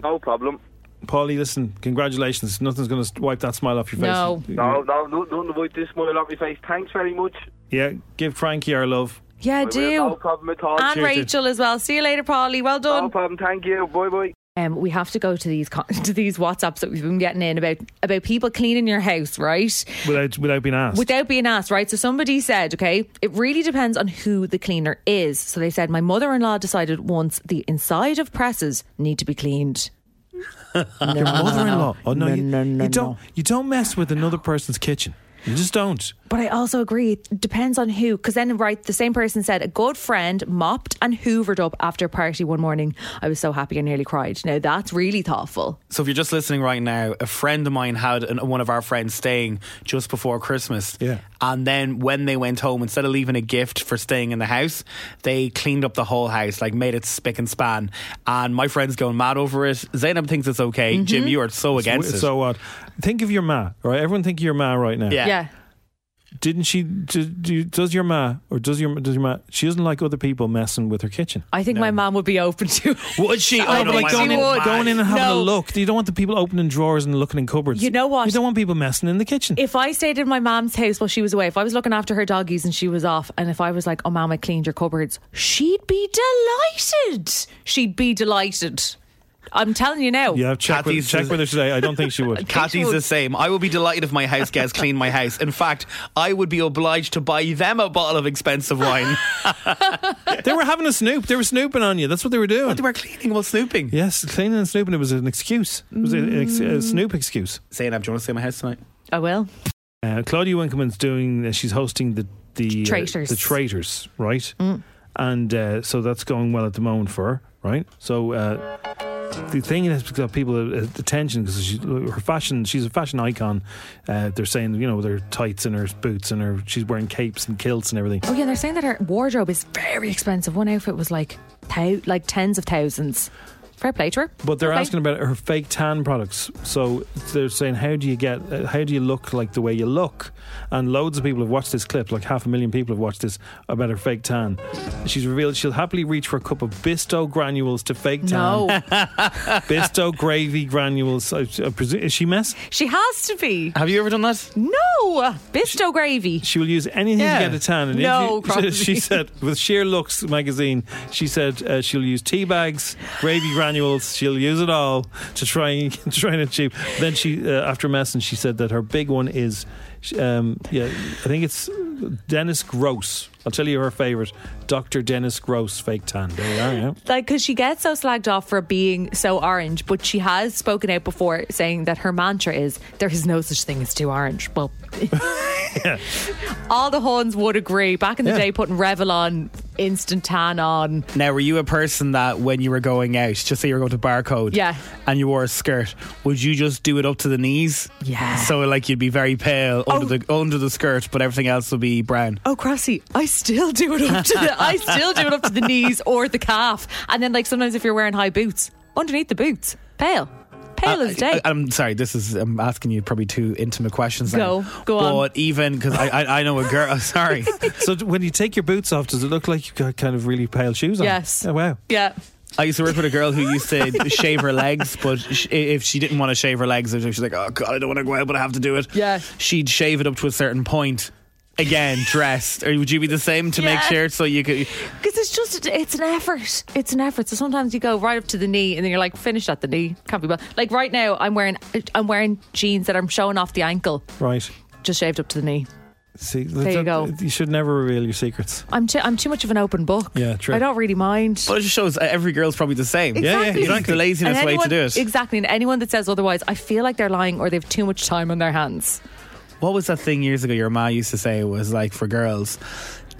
Speaker 10: No problem.
Speaker 2: Paulie, listen, congratulations. Nothing's going to wipe that smile off your face.
Speaker 4: No.
Speaker 10: No, no, no, don't avoid this smile off your face. Thanks very much.
Speaker 2: Yeah, give Frankie our love.
Speaker 4: Yeah,
Speaker 10: I will.
Speaker 4: do.
Speaker 10: No problem at all.
Speaker 4: And
Speaker 2: Cheers,
Speaker 4: Rachel as well. See you later, Polly. Well done.
Speaker 10: No problem. Thank you. Bye bye.
Speaker 4: Um, we have to go to these con- [LAUGHS] to these WhatsApps that we've been getting in about about people cleaning your house, right?
Speaker 2: Without without being asked.
Speaker 4: Without being asked, right? So somebody said, okay, it really depends on who the cleaner is. So they said, my mother in law decided once the inside of presses need to be cleaned.
Speaker 2: Your mother-in-law. Oh no,
Speaker 4: No,
Speaker 2: you,
Speaker 4: no, no,
Speaker 2: you don't.
Speaker 4: no.
Speaker 2: You don't mess with another person's kitchen. You just don't.
Speaker 4: But I also agree, it depends on who. Because then, right, the same person said a good friend mopped and hoovered up after a party one morning. I was so happy I nearly cried. Now that's really thoughtful.
Speaker 3: So if you're just listening right now, a friend of mine had an, one of our friends staying just before Christmas.
Speaker 2: Yeah.
Speaker 3: And then when they went home, instead of leaving a gift for staying in the house, they cleaned up the whole house, like made it spick and span. And my friend's going mad over it. Zeinab thinks it's okay.
Speaker 4: Mm-hmm.
Speaker 3: Jim, you are so against it.
Speaker 2: So what? Think of your ma, right? Everyone think of your ma right now.
Speaker 3: Yeah.
Speaker 4: Yeah.
Speaker 2: Didn't she? Do, do, does your ma or does your does your ma? She doesn't like other people messing with her kitchen.
Speaker 4: I think my mom would be open to it.
Speaker 3: Would she? [LAUGHS]
Speaker 4: I
Speaker 3: Oh, no,
Speaker 4: she
Speaker 2: going, in, going in and having
Speaker 4: No.
Speaker 2: a look. You don't want the people opening drawers and looking in cupboards.
Speaker 4: You know what?
Speaker 2: You don't want people messing in the kitchen.
Speaker 4: If I stayed in my mom's house while she was away, if I was looking after her doggies and she was off, and if I was like, "Oh, mom, I cleaned your cupboards," she'd be delighted. She'd be delighted. I'm telling you now.
Speaker 2: yeah, check with,
Speaker 3: Kathy's
Speaker 2: check
Speaker 3: is-
Speaker 2: with her today. I don't think she would. [LAUGHS]
Speaker 3: Kathy's the same. I would be delighted if my house guests clean my house. In fact, I would be obliged to buy them a bottle of expensive wine. [LAUGHS]
Speaker 2: they were having a snoop. They were snooping on you. That's what they were doing.
Speaker 3: they were cleaning while snooping.
Speaker 2: Yes, cleaning and snooping. It was an excuse. It was an ex- a snoop excuse.
Speaker 3: Zeinab, do you want to stay in my house tonight?
Speaker 4: I will.
Speaker 2: Uh, Claudia Winkleman's doing. Uh, she's hosting the the uh,
Speaker 4: Traitors.
Speaker 2: the traitors, right? And uh, so that's going well at the moment for her, right? So uh, the thing that's got people uh, attention because her fashion. She's a fashion icon. Uh, they're saying you know her tights and her boots and her she's wearing capes and kilts and everything.
Speaker 4: Oh yeah, they're saying that her wardrobe is very expensive. One outfit was like thou- like tens of thousands. Fair play to her.
Speaker 2: But they're
Speaker 4: Fair play.
Speaker 2: asking about her fake tan products. So they're saying, how do you get, uh, how do you look like the way you look? And loads of people have watched this clip, like half a million people have watched this about her fake tan. She's revealed she'll happily reach for a cup of Bisto granules to fake tan.
Speaker 4: No, [LAUGHS]
Speaker 2: Bisto gravy granules. I, I presume, is she mess?
Speaker 4: she has to be.
Speaker 3: Have you ever done that?
Speaker 4: No, Bisto gravy.
Speaker 2: She will use anything
Speaker 3: Yeah.
Speaker 2: to get a tan. And
Speaker 4: No,
Speaker 2: if you- [LAUGHS] she said with SheerLuxe magazine, she said uh, she'll use tea bags, gravy granules. She'll use it all to try and [LAUGHS] try and achieve. Then she, uh, after messing, she said that her big one is, um, yeah, I think it's Dennis Gross. I'll tell you her favorite, Doctor Dennis Gross fake tan. There you are. Yeah.
Speaker 4: Like, because she gets so slagged off for being so orange, but she has spoken out before saying that her mantra is there is no such thing as too orange. Well, [LAUGHS] all the Huns would agree. Back in the
Speaker 2: Yeah.
Speaker 4: day, putting Revlon instant tan on.
Speaker 3: Now, were you a person that when you were going out, just say you were going to barcode,
Speaker 4: Yeah.
Speaker 3: and you wore a skirt, would you just do it up to the knees?
Speaker 4: Yeah.
Speaker 3: So like you'd be very pale oh. under the under the skirt, but everything else would be brown.
Speaker 4: Oh, Crossy, I still do it up to the I still do it up to the knees or the calf. And then like sometimes if you're wearing high boots, underneath the boots, pale. Pale uh, as day.
Speaker 3: I, am sorry, this is I'm asking you probably two intimate questions. now.
Speaker 4: Go, go on.
Speaker 3: But even because I, I I know a girl. [LAUGHS] Sorry,
Speaker 2: So when you take your boots off, does it look like you've got kind of really pale shoes on?
Speaker 4: Yes.
Speaker 2: Oh, wow.
Speaker 4: yeah.
Speaker 3: I used to work with a girl who used to [LAUGHS] shave her legs, but sh- if she didn't want to shave her legs, she's like, "Oh God, I don't want to go out, but I have to do it."
Speaker 4: Yeah.
Speaker 3: she'd shave it up to a certain point. Again, dressed. Or would you be the same to make sure so you could?
Speaker 4: Because it's just, it's an effort. It's an effort. So sometimes you go right up to the knee and then you're like, finished at the knee. Can't be bad. Like right now, I'm wearing, I'm wearing jeans that I'm showing off the ankle,
Speaker 2: Right.
Speaker 4: just shaved up to the knee.
Speaker 2: See,
Speaker 4: There you go.
Speaker 2: You should never reveal your secrets.
Speaker 4: I'm too, I'm too much of an open book.
Speaker 2: Yeah, true.
Speaker 4: I don't really mind.
Speaker 3: But it just shows uh, every girl's probably the same.
Speaker 2: Yeah, yeah,
Speaker 4: Exactly.
Speaker 3: It's the laziness
Speaker 4: And
Speaker 3: way
Speaker 4: anyone-
Speaker 3: to do it.
Speaker 4: Exactly. And anyone that says otherwise, I feel like they're lying or they have too much time on their hands.
Speaker 3: What was that thing years ago your ma used to say was like for girls,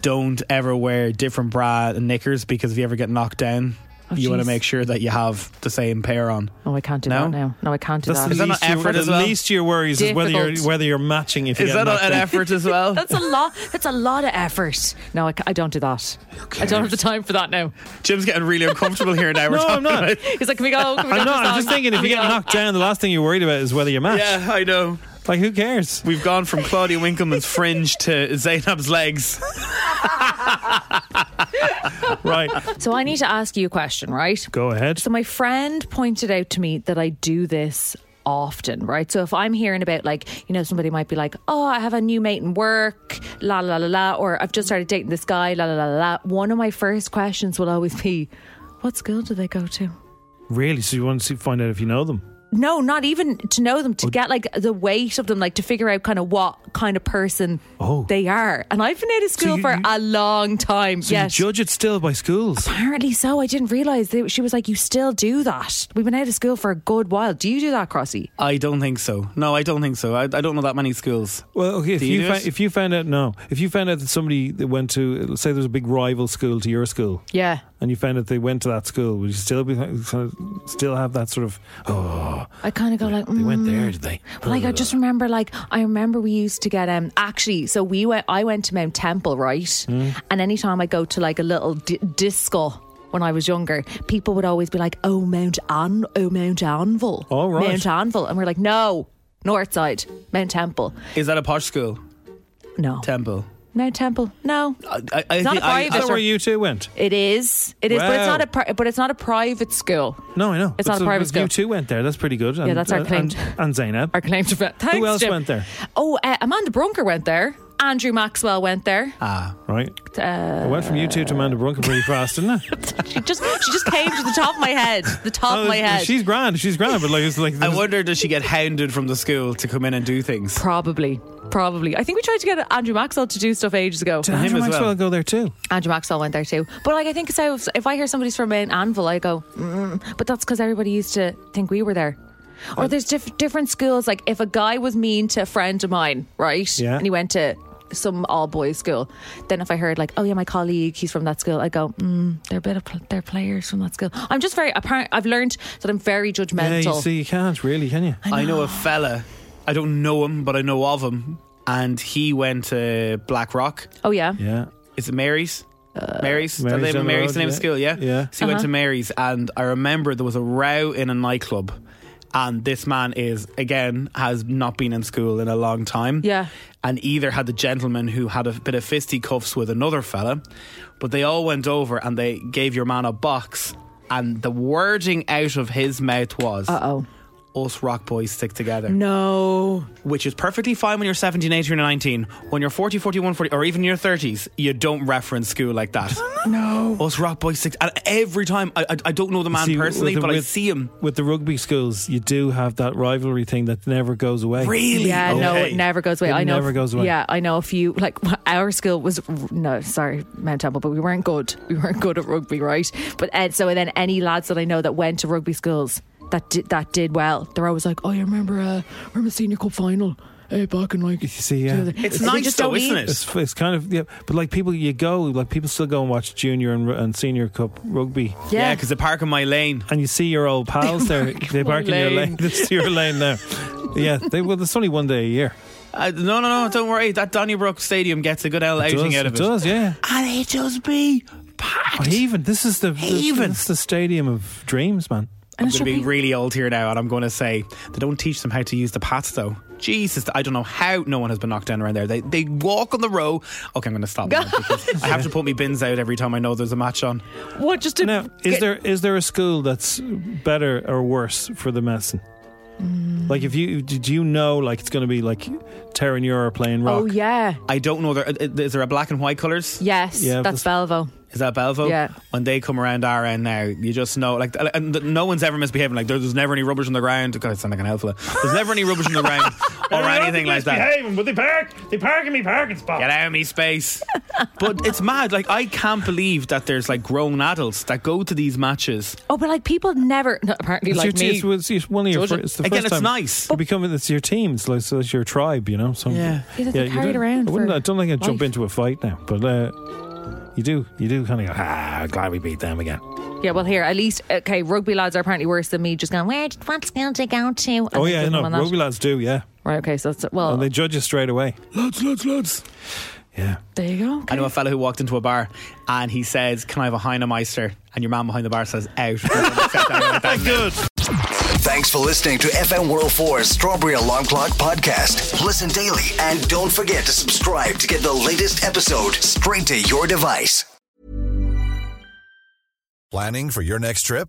Speaker 3: don't ever wear different bra and knickers because if you ever get knocked down,
Speaker 4: Oh,
Speaker 3: you want to make sure that you have the same pair on.
Speaker 4: Oh, I can't do
Speaker 3: No?
Speaker 4: that now. No, I can't do
Speaker 2: That's
Speaker 4: that.
Speaker 2: the
Speaker 3: Is that
Speaker 2: least,
Speaker 3: not effort
Speaker 2: the
Speaker 3: as well?
Speaker 2: least your worries is whether you're whether you're matching if you
Speaker 3: Is
Speaker 2: get
Speaker 3: that
Speaker 2: knocked
Speaker 3: an
Speaker 2: down.
Speaker 3: effort as well? [LAUGHS]
Speaker 4: That's a lot. That's a lot of effort. No, I, I don't do that. I don't have the time for that now.
Speaker 3: Jim's getting really uncomfortable here now. [LAUGHS] We're
Speaker 2: No, I'm not.
Speaker 4: He's like, can we go? Can we
Speaker 2: I'm
Speaker 4: go
Speaker 2: not. I'm just thinking if you get [LAUGHS] knocked down, the last thing you're worried about is whether you match.
Speaker 3: Yeah, I know.
Speaker 2: Like who cares?
Speaker 3: We've gone from Claudia Winkleman's fringe to Zeinab's legs.
Speaker 2: Right.
Speaker 4: So I need to ask you a question, right?
Speaker 2: Go ahead.
Speaker 4: So my friend pointed out to me that I do this often, right? So if I'm hearing about like, you know, somebody might be like, "Oh, I have a new mate in work, la la la la," or "I've just started dating this guy, la la la la." la. One of my first questions will always be, "What school do they go to?"
Speaker 2: Really? So you want to find out if you know them?
Speaker 4: No, not even to know them, to oh. get like the weight of them, like to figure out kind of what kind of person
Speaker 2: Oh.
Speaker 4: they are. And I've been out of school
Speaker 2: you-
Speaker 4: for
Speaker 2: you-
Speaker 4: a long time.
Speaker 2: So
Speaker 4: yes.
Speaker 2: you judge it still by schools.
Speaker 4: Apparently so. I didn't realise. They, she was like, You still do that. We've been out of school for a good while. Do you do that, Crossy?
Speaker 3: I don't think so. No, I don't think so. I, I don't know that many schools.
Speaker 2: Well, okay. If you,
Speaker 3: you do
Speaker 2: if you found out, no, if you found out that somebody that went to, let's say, there's a big rival school to your school,
Speaker 4: Yeah.
Speaker 2: And you found out they went to that school, would you still be kind of, still have that sort of, oh,
Speaker 4: I kind of go like,
Speaker 2: they went
Speaker 4: mm.
Speaker 2: there, did they?
Speaker 4: Well, like I just remember, like I remember we used to get um actually. So we went. I went to Mount Temple, right?
Speaker 2: Mm.
Speaker 4: And anytime I go to like a little di- disco when I was younger, people would always be like, "Oh Mount An, oh Mount Anville,
Speaker 2: Oh, right.
Speaker 4: Mount Anville," and we're like, "No, North Side, Mount Temple,
Speaker 3: Is that a posh school?
Speaker 4: no,
Speaker 3: Temple.
Speaker 4: Mount Temple, no."
Speaker 3: I, I, I
Speaker 4: It's not
Speaker 3: think-
Speaker 4: a
Speaker 3: I-
Speaker 4: private.
Speaker 2: Is that where you two went?
Speaker 4: It is. It is, but it's
Speaker 2: Wow.
Speaker 4: not a. Pri- but it's not a private school.
Speaker 2: No, I know.
Speaker 4: It's
Speaker 2: But
Speaker 4: not a private school.
Speaker 2: You two went there. That's pretty good. And,
Speaker 4: that's our
Speaker 2: uh,
Speaker 4: claim
Speaker 2: And,
Speaker 4: to-
Speaker 2: and Zeinab.
Speaker 4: Our claim to fame. Thanks,
Speaker 2: Who else
Speaker 4: Jim.
Speaker 2: went there?
Speaker 4: Oh, uh, Amanda Brunker went there. Andrew Maxwell went there.
Speaker 3: Ah,
Speaker 2: Right.
Speaker 4: Uh,
Speaker 2: I went from you two to Amanda Brunker pretty fast, didn't I? [LAUGHS]
Speaker 4: She just she just came to the top of my head. The top of my head.
Speaker 2: Oh, She's grand. She's grand. But like, it's like,
Speaker 3: I wonder does she get hounded from the school to come in and do things?
Speaker 4: Probably. Probably. I think we tried to get Andrew Maxwell to do stuff ages ago.
Speaker 2: Did Andrew Maxwell go there too?
Speaker 4: Andrew Maxwell went there too. But like I think so if, if I hear somebody's from an Anvil, I go, mm, but that's because everybody used to think we were there. Or there's diff- different schools. Like if a guy was mean to a friend of mine, right?
Speaker 2: Yeah.
Speaker 4: And he went to some all boys school. Then if I heard like, oh yeah, my colleague, he's from that school, I go, mm, they're a bit of pl- they're players from that school. I'm just very apparent. I've learned that I'm very
Speaker 2: Yeah,
Speaker 4: judgmental.
Speaker 2: you see, you can't really, can you?
Speaker 3: I know a fella. I don't know him, but I know of him, and he went to Blackrock.
Speaker 4: oh yeah.
Speaker 2: Yeah.
Speaker 3: Is it Mary's? Mary's.
Speaker 2: Mary's
Speaker 3: the name,
Speaker 2: down
Speaker 3: Mary's the name of
Speaker 2: yeah.
Speaker 3: the school, yeah?
Speaker 2: Yeah.
Speaker 3: So he went
Speaker 4: Uh-huh.
Speaker 3: to Mary's, and I remember there was a row in a nightclub, and this man is, again, has not been in school in a long time.
Speaker 4: Yeah.
Speaker 3: And either had the gentleman who had a bit of fisticuffs with another fella, but they all went over and they gave your man a box, and the wording out of his mouth was,
Speaker 4: Uh oh.
Speaker 3: Us rock boys stick together
Speaker 4: No.
Speaker 3: which is perfectly fine when you're 17, 18, or 19. When you're 40, 41, 40, or even in your 30s, you don't reference school like that. [LAUGHS] no. Us rock boys stick. And every time, I, I, I don't know the man
Speaker 2: See,
Speaker 3: personally,
Speaker 2: the-
Speaker 3: but I see him.
Speaker 2: With the rugby schools, you do have that rivalry thing that never goes away.
Speaker 3: Really?
Speaker 4: Yeah, no, it never goes away.
Speaker 2: It
Speaker 4: I know.
Speaker 2: never goes away.
Speaker 4: Yeah, I know a few. Like [LAUGHS] our school was no, sorry, Mount Temple, but we weren't good. We weren't good at rugby, right? But uh, so then any lads that I know that went to rugby schools that did, that did well, they're always like, oh, you remember, uh, remember the senior cup final? Uh, back in like
Speaker 2: You see, yeah.
Speaker 3: It's
Speaker 4: They
Speaker 3: nice
Speaker 4: just
Speaker 3: though, isn't it?
Speaker 2: It's, it's kind of yeah, but like people, you go like people still go and watch junior and, and senior cup rugby,
Speaker 3: Yeah,
Speaker 4: Yeah,
Speaker 3: because they park in my lane.
Speaker 2: and you see your old pals [LAUGHS] there. They park in your
Speaker 4: lane.
Speaker 2: lane. [LAUGHS] This is your lane now. Yeah, they well, it's only one day a year.
Speaker 3: Uh, no, no, no, don't worry. That Donnybrook Stadium gets a good L
Speaker 2: It
Speaker 3: outing
Speaker 2: does,
Speaker 3: out of
Speaker 2: it
Speaker 3: it.
Speaker 2: does, yeah.
Speaker 3: And it just be packed.
Speaker 2: But even this is the
Speaker 3: Even.
Speaker 2: this is the stadium of dreams, man.
Speaker 3: I'm
Speaker 4: it
Speaker 3: going to be
Speaker 4: be-
Speaker 3: really old here now, and I'm going to say they don't teach them how to use the pads, though. Jesus, I don't know how no one has been knocked down around there. They they walk on the row. Okay, I'm going to stop now [LAUGHS] I have to put my bins out every time I know there's a match on.
Speaker 4: what just to
Speaker 2: Now, is there is there a school that's better or worse for the medicine?
Speaker 4: Mm.
Speaker 2: Like, if you did you know like it's going to be like Terenure playing rock?
Speaker 4: Oh yeah,
Speaker 3: I don't know. There, uh, is there a black and white colours?
Speaker 4: yes,
Speaker 2: Yeah,
Speaker 4: that's
Speaker 2: that's-
Speaker 4: Belvo.
Speaker 3: Is that Belvo?
Speaker 4: Yeah.
Speaker 3: When they come around our end now, you just know, like, and no one's ever misbehaving. Like, there's never any rubbish on the ground. God, I sound like an alpha. There's never any rubbish on the ground [LAUGHS] or anything like that.
Speaker 2: but they park. They park in me parking spot.
Speaker 3: Get out of me space. [LAUGHS] but it's mad. Like, I can't believe that there's like grown adults that go to these matches.
Speaker 4: Oh, but like people never [LAUGHS] no, apparently
Speaker 2: It's,
Speaker 4: like
Speaker 2: your,
Speaker 4: me.
Speaker 2: it's, it's one of your.
Speaker 4: Judge
Speaker 2: fir-
Speaker 4: it.
Speaker 2: It's the
Speaker 3: Again,
Speaker 2: first
Speaker 3: it's
Speaker 2: time
Speaker 3: nice.
Speaker 2: You become it's your team. It's like so it's your tribe. You know. So,
Speaker 3: Yeah.
Speaker 4: Yeah, they're
Speaker 2: you
Speaker 4: carried
Speaker 2: don't-
Speaker 4: around
Speaker 2: I wouldn't. I don't think I'd jump into a fight now, but uh, you do. You do kind of go. Ah, glad we beat them again.
Speaker 4: Yeah, well, here at least okay, rugby lads are apparently worse than me. Just going, where? Did, What school to go to? And
Speaker 2: Oh yeah,
Speaker 4: judge
Speaker 2: no,
Speaker 4: them on that.
Speaker 2: rugby lads do. Yeah,
Speaker 4: Right. Okay. So it's well.
Speaker 2: and they judge you straight away.
Speaker 3: Lads, lads, lads.
Speaker 2: Yeah.
Speaker 4: there you go.
Speaker 3: I know a fellow who walked into a bar and he says, Can I have a Heinemeister? And your man behind the bar says, Out. [LAUGHS]
Speaker 2: Thank good.
Speaker 1: Thanks for listening to FM 104's Strawberry Alarm Clock podcast. Listen daily and don't forget to subscribe to get the latest episode straight to your device.
Speaker 11: Planning for your next trip?